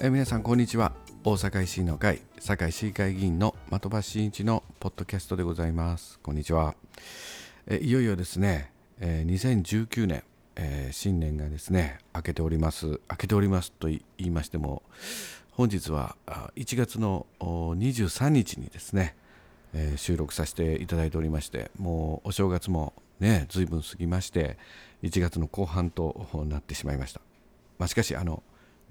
え皆さんこんにちは。大阪維新の会堺市議会議員の的場真一のポッドキャストでございます。こんにちは。えいよいよですね、え2019年、えー、新年がですね明けております。明けておりますと言いましても本日は1月の23日にですね、えー、収録させていただいておりましてもうお正月もね随分過ぎまして1月の後半となってしまいました、まあ、しかしあの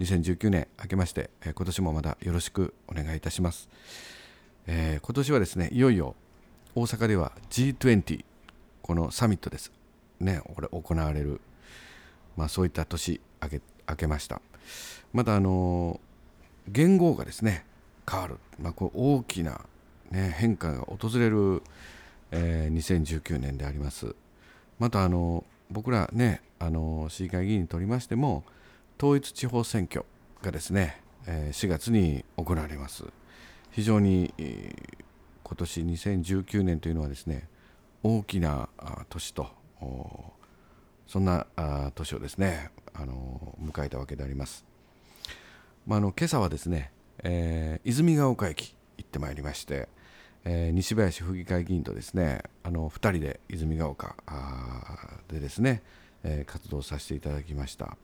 2019年明けまして、えー、今年もまだよろしくお願いいたします、えー、今年はですねいよいよ大阪では G20 このサミットです。ねこれ行われるまあそういった年明け明けました。またあの言語がですね変わる、まあ、こう大きな、ね、変化が訪れる、えー、2019年であります。またあの僕らねあの市議会議員にとりましても統一地方選挙がですね、え4月に行われます。非常に、今年2019年というのはですね大きな年とそんな年をですねあの迎えたわけであります、まあ、あの今朝はですね、えー、泉ヶ丘駅行ってまいりまして、えー、西林府議会議員とですねあの2人で泉ヶ丘でですね、えー、活動させていただきました。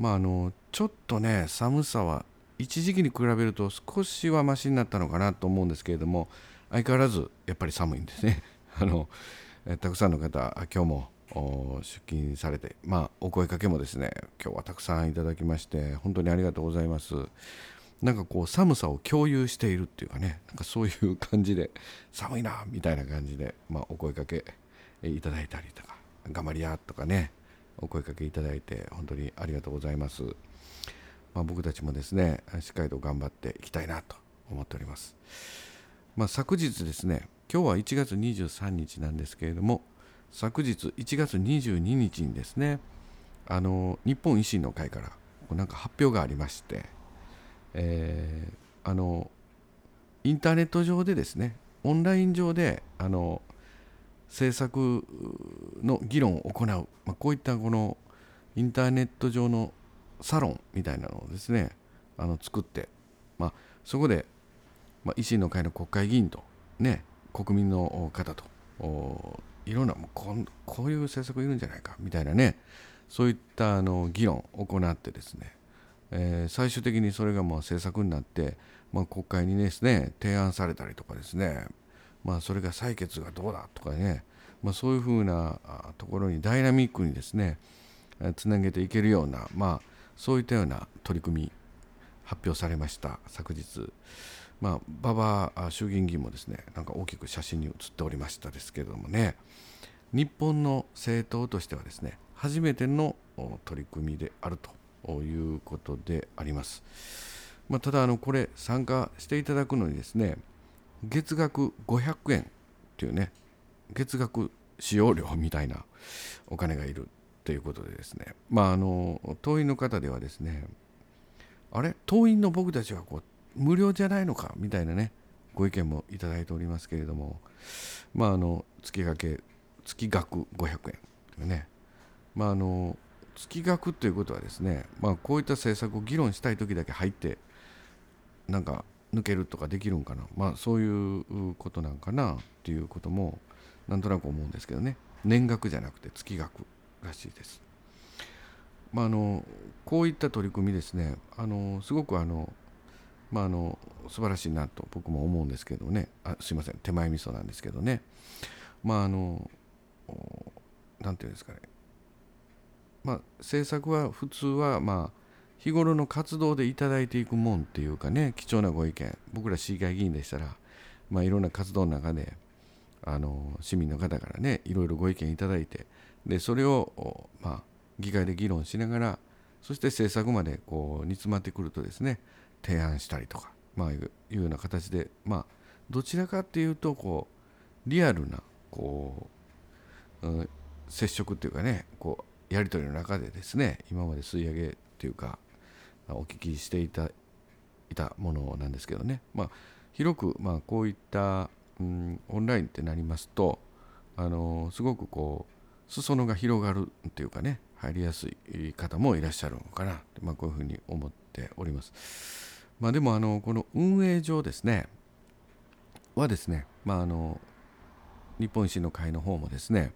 まああのちょっとね寒さは一時期に比べると少しはマシになったのかなと思うんですけれども相変わらずやっぱり寒いんですね。あのたくさんの方今日も出勤されてまあお声かけもですね今日はたくさんいただきまして本当にありがとうございます。なんかこう寒さを共有しているっていうかねなんかそういう感じで寒いなみたいな感じで、まあ、お声かけいただいたりとか頑張りやとかねお声かけいただいて本当にありがとうございます、まあ、僕たちもですねしっかりと頑張っていきたいなと思っております、まあ、昨日ですね今日は1月23日なんですけれども昨日1月22日にですねあの日本維新の会からなんか発表がありまして、えー、あのインターネット上でですねオンライン上であの政策の議論を行う、まあ、こういったこのインターネット上のサロンみたいなのをですねあの作って、まあ、そこで、まあ、維新の会の国会議員とね国民の方といろんなこんこういう政策いるんじゃないかみたいなねそういったあの議論を行ってですね、えー、最終的にそれがまあ政策になって、まあ、国会にですね提案されたりとかですね、まあ、それが採決がどうだとかね、まあ、そういうふうなところにダイナミックにですねつなげていけるような、まあ、そういったような取り組み発表されました昨日。まあ、馬場衆議院議員もですねなんか大きく写真に写っておりましたですけれどもね日本の政党としてはですね初めての取り組みであるということであります。まあ、ただあのこれ参加していただくのにですね月額500円というね月額使用料みたいなお金がいるということでですね。まああの党員の方ではですねあれ？党員の僕たちはこう無料じゃないのか？みたいなねご意見もいただいておりますけれども。まああの月掛け月額500円というね。まああの月額ということはですねまあこういった政策を議論したい時だけ入ってなんか抜けるとかできるんかな？まあそういうことなんかなっていうこともなんとなく思うんですけどね。年額じゃなくて月額らしいです。まあ、あのこういった取り組みですね。あのすごくあのまあ、あの素晴らしいなと僕も思うんですけどね。あすいません。手前味噌なんですけどね。まああの何て言うんですかね。まあ政策は普通はまあ日頃の活動でいただいていくもんっていうかね貴重なご意見。僕ら市議会議員でしたらまあいろんな活動の中であの市民の方からねいろいろご意見いただいてでそれをまあ議会で議論しながらそして政策までこう煮詰まってくるとですね提案したりとか、まあ、いうような形で、まあ、どちらかっていうとこうリアルなこう、うん、接触っていうかねこうやり取りの中でですね今まで吸い上げっていうかお聞きしていたいたものなんですけどね、まあ、広く、まあ、こういった、うん、オンラインってなりますとあのすごくこう裾野が広がるっていうかね入りやすい方もいらっしゃるのかな、まあ、こういうふうに思っております。まあ、でもあのこの運営上ですねはですね、まあ、あの日本維新の会の方もですね、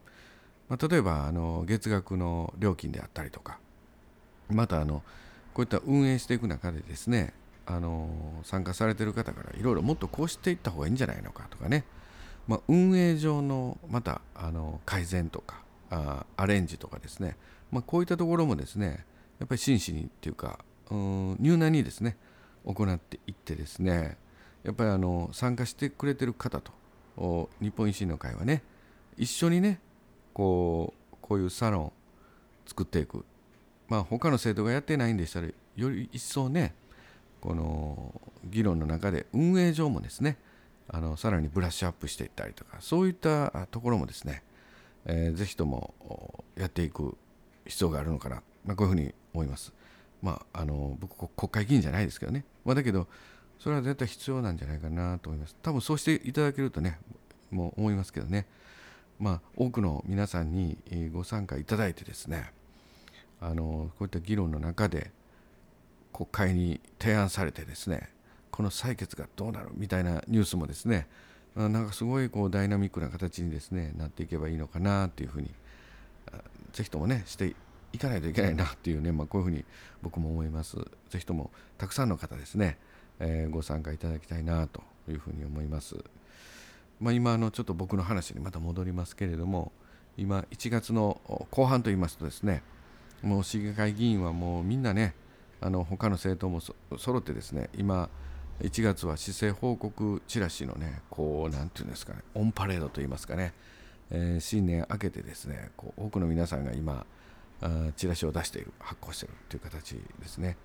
まあ、例えばあの月額の料金であったりとかまたあのこういった運営していく中でですねあの参加されてる方からいろいろもっとこうしていった方がいいんじゃないのかとかね、まあ、運営上のまたあの改善とかあアレンジとかですね、まあ、こういったところもですねやっぱり真摯にっていうかうん入念にですね行っていってですね。やっぱりあの参加してくれてる方と日本維新の会はね一緒にねこうこういうサロン作っていく。まあ他の生徒がやってないんでしたらより一層ねこの議論の中で運営上もですねあのさらにブラッシュアップしていったりとかそういったところもですね、えー、ぜひともやっていく必要があるのかな、まあ、こういうふうに思います。まあ、あの僕国会議員じゃないですけどね、まあ、だけどそれは絶対必要なんじゃないかなと思います。多分そうしていただけるとね、もう思いますけどね、まあ、多くの皆さんにご参加いただいてですね、あのこういった議論の中で国会に提案されてですね、この採決がどうなるみたいなニュースもですね、なんかすごいこうダイナミックな形にですねなっていけばいいのかなというふうに、ぜひともね、していかないといけないなっていうね、まあ、こういうふうに僕も思います。ぜひともたくさんの方ですね、えー、ご参加いただきたいなというふうに思います。まあ、今あのちょっと僕の話にまた戻りますけれども今1月の後半といいますとですねもう市議会議員はもうみんなねあの他の政党も揃ってですね今1月は施政報告チラシのねこう何て言うんですかねオンパレードといいますかね、えー、新年明けてですねこう多くの皆さんが今あチラシを出している発行しているという形ですね。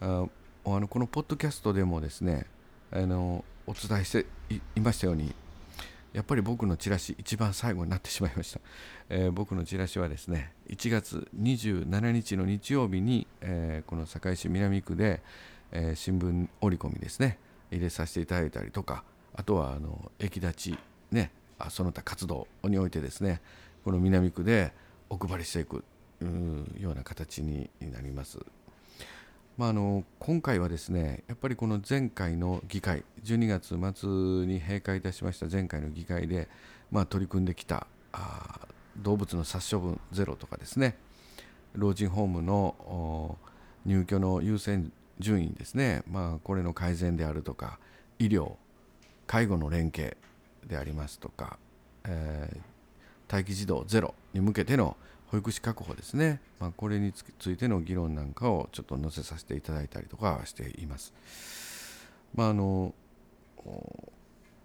ああのこのポッドキャストでもですねあのお伝えしていましたようにやっぱり僕のチラシ一番最後になってしまいました、えー、僕のチラシはですね1月27日の日曜日に、えー、この堺市南区で、えー、新聞折り込みですね入れさせていただいたりとかあとはあの駅立ちねあその他活動においてですねこの南区でお配りしていくような形になります。まあ、あの今回はですねやっぱりこの前回の議会12月末に閉会いたしました前回の議会で、まあ、取り組んできたあ動物の殺処分ゼロとかですね老人ホームの入居の優先順位ですね、まあ、これの改善であるとか医療介護の連携でありますとか、えー、待機児童ゼロに向けての保育士確保ですね、まあ、これについての議論なんかをちょっと載せさせていただいたりとかしています。まあ、あの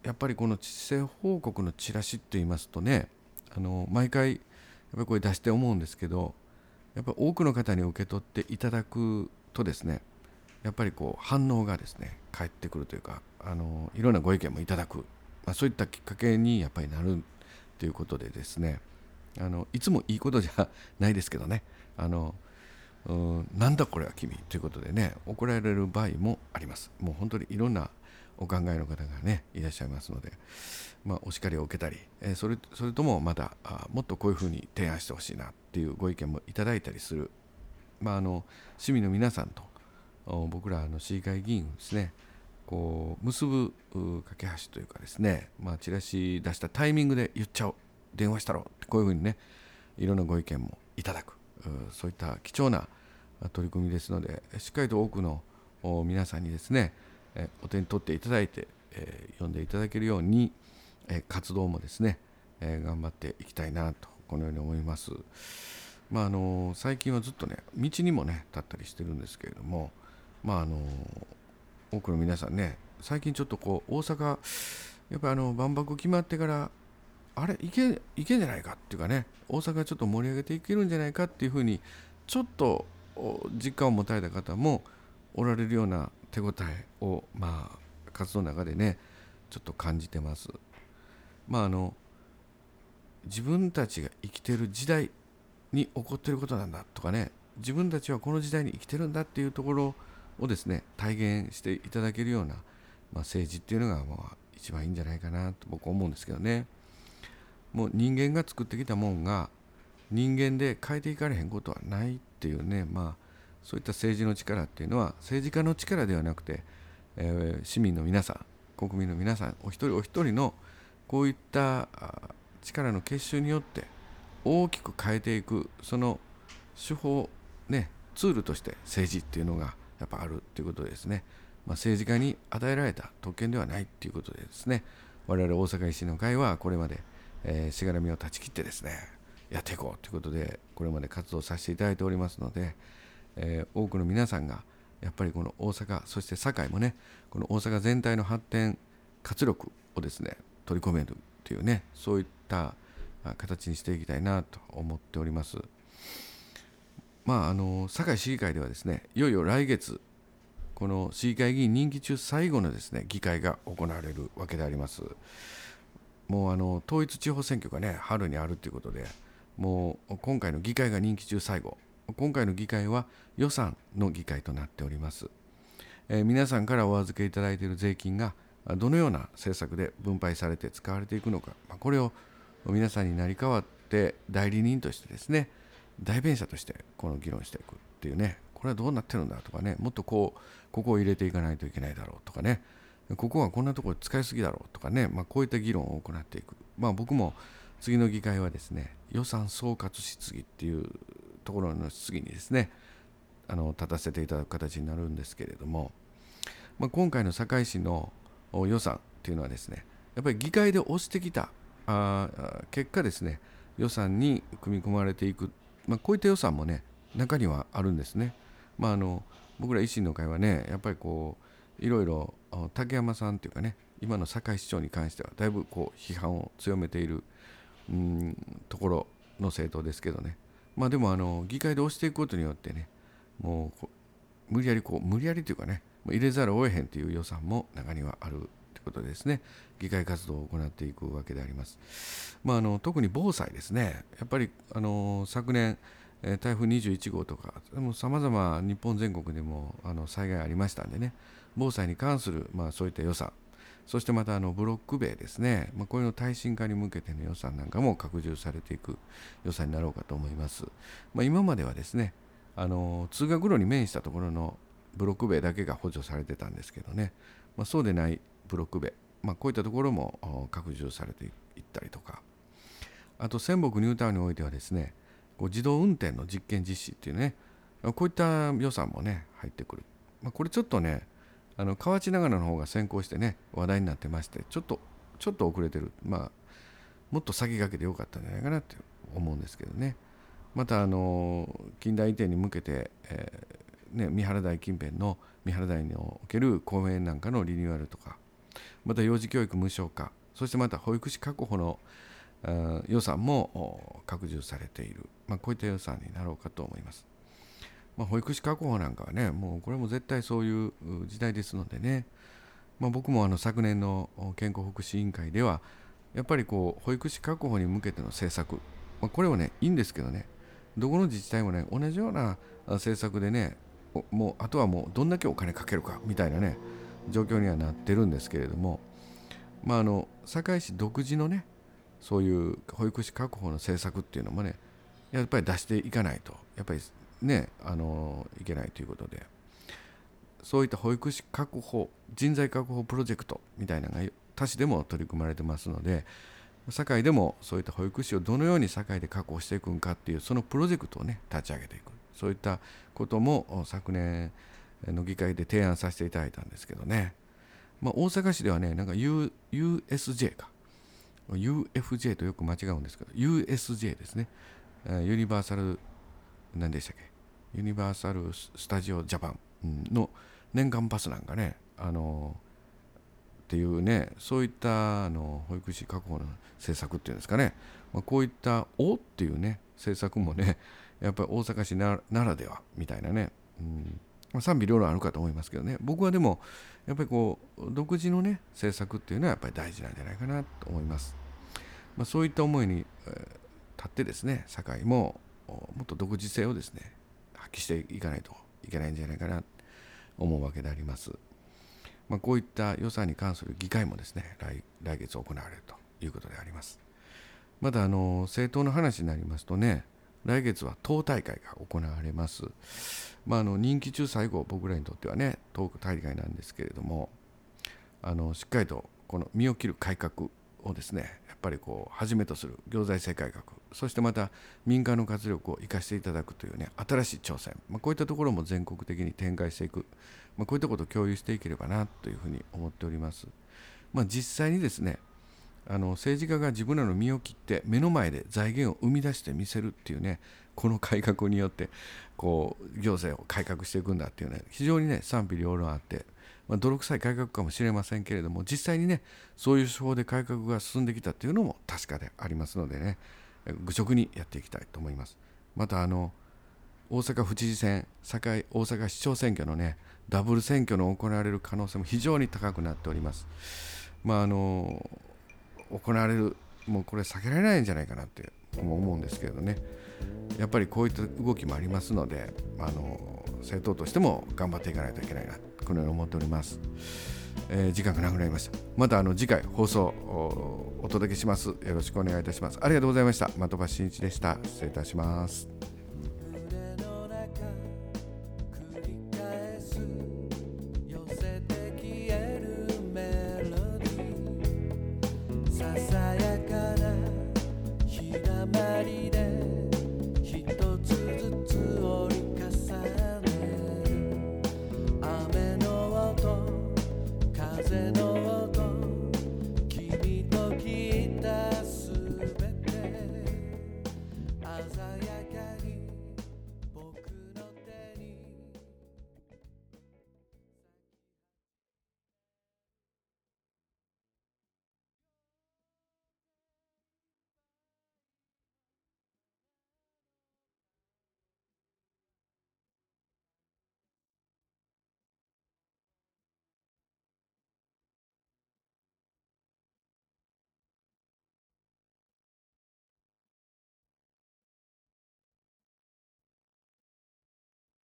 やっぱりこの知性報告のチラシって言いますとねあの毎回やっぱりこれ出して思うんですけどやっぱり多くの方に受け取っていただくとですねやっぱりこう反応がですね返ってくるというかあのいろんなご意見もいただく、まあ、そういったきっかけにやっぱりなるということでですねあのいつもいいことじゃないですけどね。あのうなんだこれは君ということでね怒られる場合もあります。もう本当にいろんなお考えの方がねいらっしゃいますので、まあ、お叱りを受けたり、えー、それそれともまだあもっとこういうふうに提案してほしいなっていうご意見もいただいたりする、まあ、あの市民の皆さんと僕らの市議会議員をですね。こう結ぶ架け橋というかですね、まあ、チラシ出したタイミングで言っちゃおう。電話したろこういうふうにねいろんなご意見もいただくそういった貴重な取り組みですのでしっかりと多くの皆さんにですねお手に取っていただいて読んでいただけるように活動もですね頑張っていきたいなとこのように思います。まあ、あの最近はずっとね道にもね立ったりしてるんですけれどもまああの多くの皆さんね最近ちょっとこう大阪やっぱりあの万博決まってからあれいけいけんじゃないかっていうかね大阪ちょっと盛り上げていけるんじゃないかっていうふうにちょっと実感を持たれた方もおられるような手応えをまあ活動の中でねちょっと感じてます。まああの自分たちが生きてる時代に起こってることなんだとかね自分たちはこの時代に生きてるんだっていうところをですね体現していただけるような、まあ、政治っていうのがまあ一番いいんじゃないかなと僕は思うんですけどね。もう人間が作ってきたもんが人間で変えていかれへんことはないっていうねまあそういった政治の力っていうのは政治家の力ではなくて、えー、市民の皆さん国民の皆さんお一人お一人のこういった力の結集によって大きく変えていくその手法ねツールとして政治っていうのがやっぱあるっていうことですね、まあ、政治家に与えられた特権ではないっていうことでですね。我々大阪維新の会はこれまで、えー、しがらみを断ち切ってですねやっていこうということでこれまで活動させていただいておりますので、えー、多くの皆さんがやっぱりこの大阪そして堺もねこの大阪全体の発展活力をですね取り込めるというねそういった形にしていきたいなと思っております。まああの堺市議会ではですねいよいよ来月この市議会議員任期中最後のですね議会が行われるわけであります。もうあの統一地方選挙がね春にあるということでもう今回の議会が任期中最後。今回の議会は予算の議会となっております、えー、皆さんからお預けいただいている税金がどのような政策で分配されて使われていくのか、まあ、これを皆さんになり代わって代理人としてですね代弁者としてこの議論していくっていうね。これはどうなってるんだとかねもっとこうここを入れていかないといけないだろうとかね。ここはこんなところ使いすぎだろうとかね、まあ、こういった議論を行っていく、まあ、僕も次の議会はですね予算総括質疑っていうところの質疑にですねあの立たせていただく形になるんですけれども、まあ、今回の堺市の予算っていうのはですねやっぱり議会で押してきたあ結果ですね予算に組み込まれていく、まあ、こういった予算もね中にはあるんですね。まあ、あの僕ら維新の会はねやっぱりこういろいろ竹山さんっていうかね今の堺市長に関してはだいぶこう批判を強めているうんところの政党ですけどね。まあでもあの議会で押していくことによってねもう無理やりこう無理やりというかね入れざるを得へんという予算も中にはあるということですね。議会活動を行っていくわけであります。まあ、あの特に防災ですね。やっぱりあの昨年台風21号とかさまざま日本全国でもあの災害ありましたんでね。防災に関する、まあ、そういった予算。そしてまたあのブロック塀ですね、まあ、こういうの耐震化に向けての予算なんかも拡充されていく予算になろうかと思います。まあ、今まではですねあの通学路に面したところのブロック塀だけが補助されてたんですけどね、まあ、そうでないブロック塀、まあ、こういったところも拡充されていったりとか。あと仙北ニュータウンにおいてはですねこう自動運転の実験実施っていうね。こういった予算もね入ってくる、まあ、これちょっとねあの河内長野の方が先行してね話題になってましてちょっとちょっと遅れてる。まあもっと先駆けてよかったんじゃないかなって思うんですけどね。またあの近代移転に向けて、えー、ね、三原台近辺の三原台における公園なんかのリニューアルとかまた幼児教育無償化そしてまた保育士確保の予算も拡充されている、まあ、こういった予算になろうかと思います。まあ、保育士確保なんかはねもうこれも絶対そういう時代ですのでね、まあ、僕もあの昨年の健康福祉委員会ではやっぱりこう保育士確保に向けての政策、まあ、これはねいいんですけどね。どこの自治体もね同じような政策でねもうあとはもうどんだけお金かけるかみたいなね状況にはなってるんですけれども。まああの堺市独自のねそういう保育士確保の政策っていうのもねやっぱり出していかないと。やっぱりねあのいけないということで。そういった保育士確保人材確保プロジェクトみたいなのが他市でも取り組まれてますので堺でもそういった保育士をどのように堺で確保していくんかっていうそのプロジェクトをね立ち上げていく。そういったことも昨年の議会で提案させていただいたんですけどね、まあ、大阪市ではねなんか、U、USJ か。UFJ とよく間違うんですけど USJ ですね。ユニバーサル何でしたっけ？ユニバーサル・スタジオ・ジャパンの年間パスなんかねあのっていうねそういったあの保育士確保の政策っていうんですかね、まあ、こういった「お」っていうね政策もねやっぱり大阪市ならではみたいなね、うん。まあ、賛否両論あるかと思いますけどね。僕はでもやっぱりこう独自のね政策っていうのはやっぱり大事なんじゃないかなと思います、まあ、そういった思いに、えー、立ってですね堺ももっと独自性をですね発揮していかないといけないんじゃないかなと思うわけであります。まあ、こういった予算に関する議会もですね来来月行われるということであります。まだあの政党の話になりますとね来月は党大会が行われます。まあ、あの任期中最後僕らにとってはね党大会なんですけれどもあのしっかりとこの身を切る改革をですねやっぱりこうはじめとする行財政改革そしてまた民間の活力を生かしていただくというね新しい挑戦、まあ、こういったところも全国的に展開していく、まあ、こういったことを共有していければなというふうに思っております。まあ、実際にですねあの政治家が自分らの身を切って目の前で財源を生み出してみせるっていうねこの改革によってこう行政を改革していくんだっていうね非常にね賛否両論あってまあ、泥臭い改革かもしれませんけれども実際にねそういう手法で改革が進んできたというのも確かでありますのでね。愚直にやっていきたいと思います。またあの大阪府知事選堺大阪市長選挙のねダブル選挙の行われる可能性も非常に高くなっております。まああの行われるもうこれ避けられないんじゃないかなって思うんですけれどね。やっぱりこういった動きもありますのであの政党としても頑張っていかないといけないなこのように思っております。えー、時間がなくなりました。またあの次回放送お届けします。よろしくお願いいたします。ありがとうございました。的場真一でした。失礼いたします。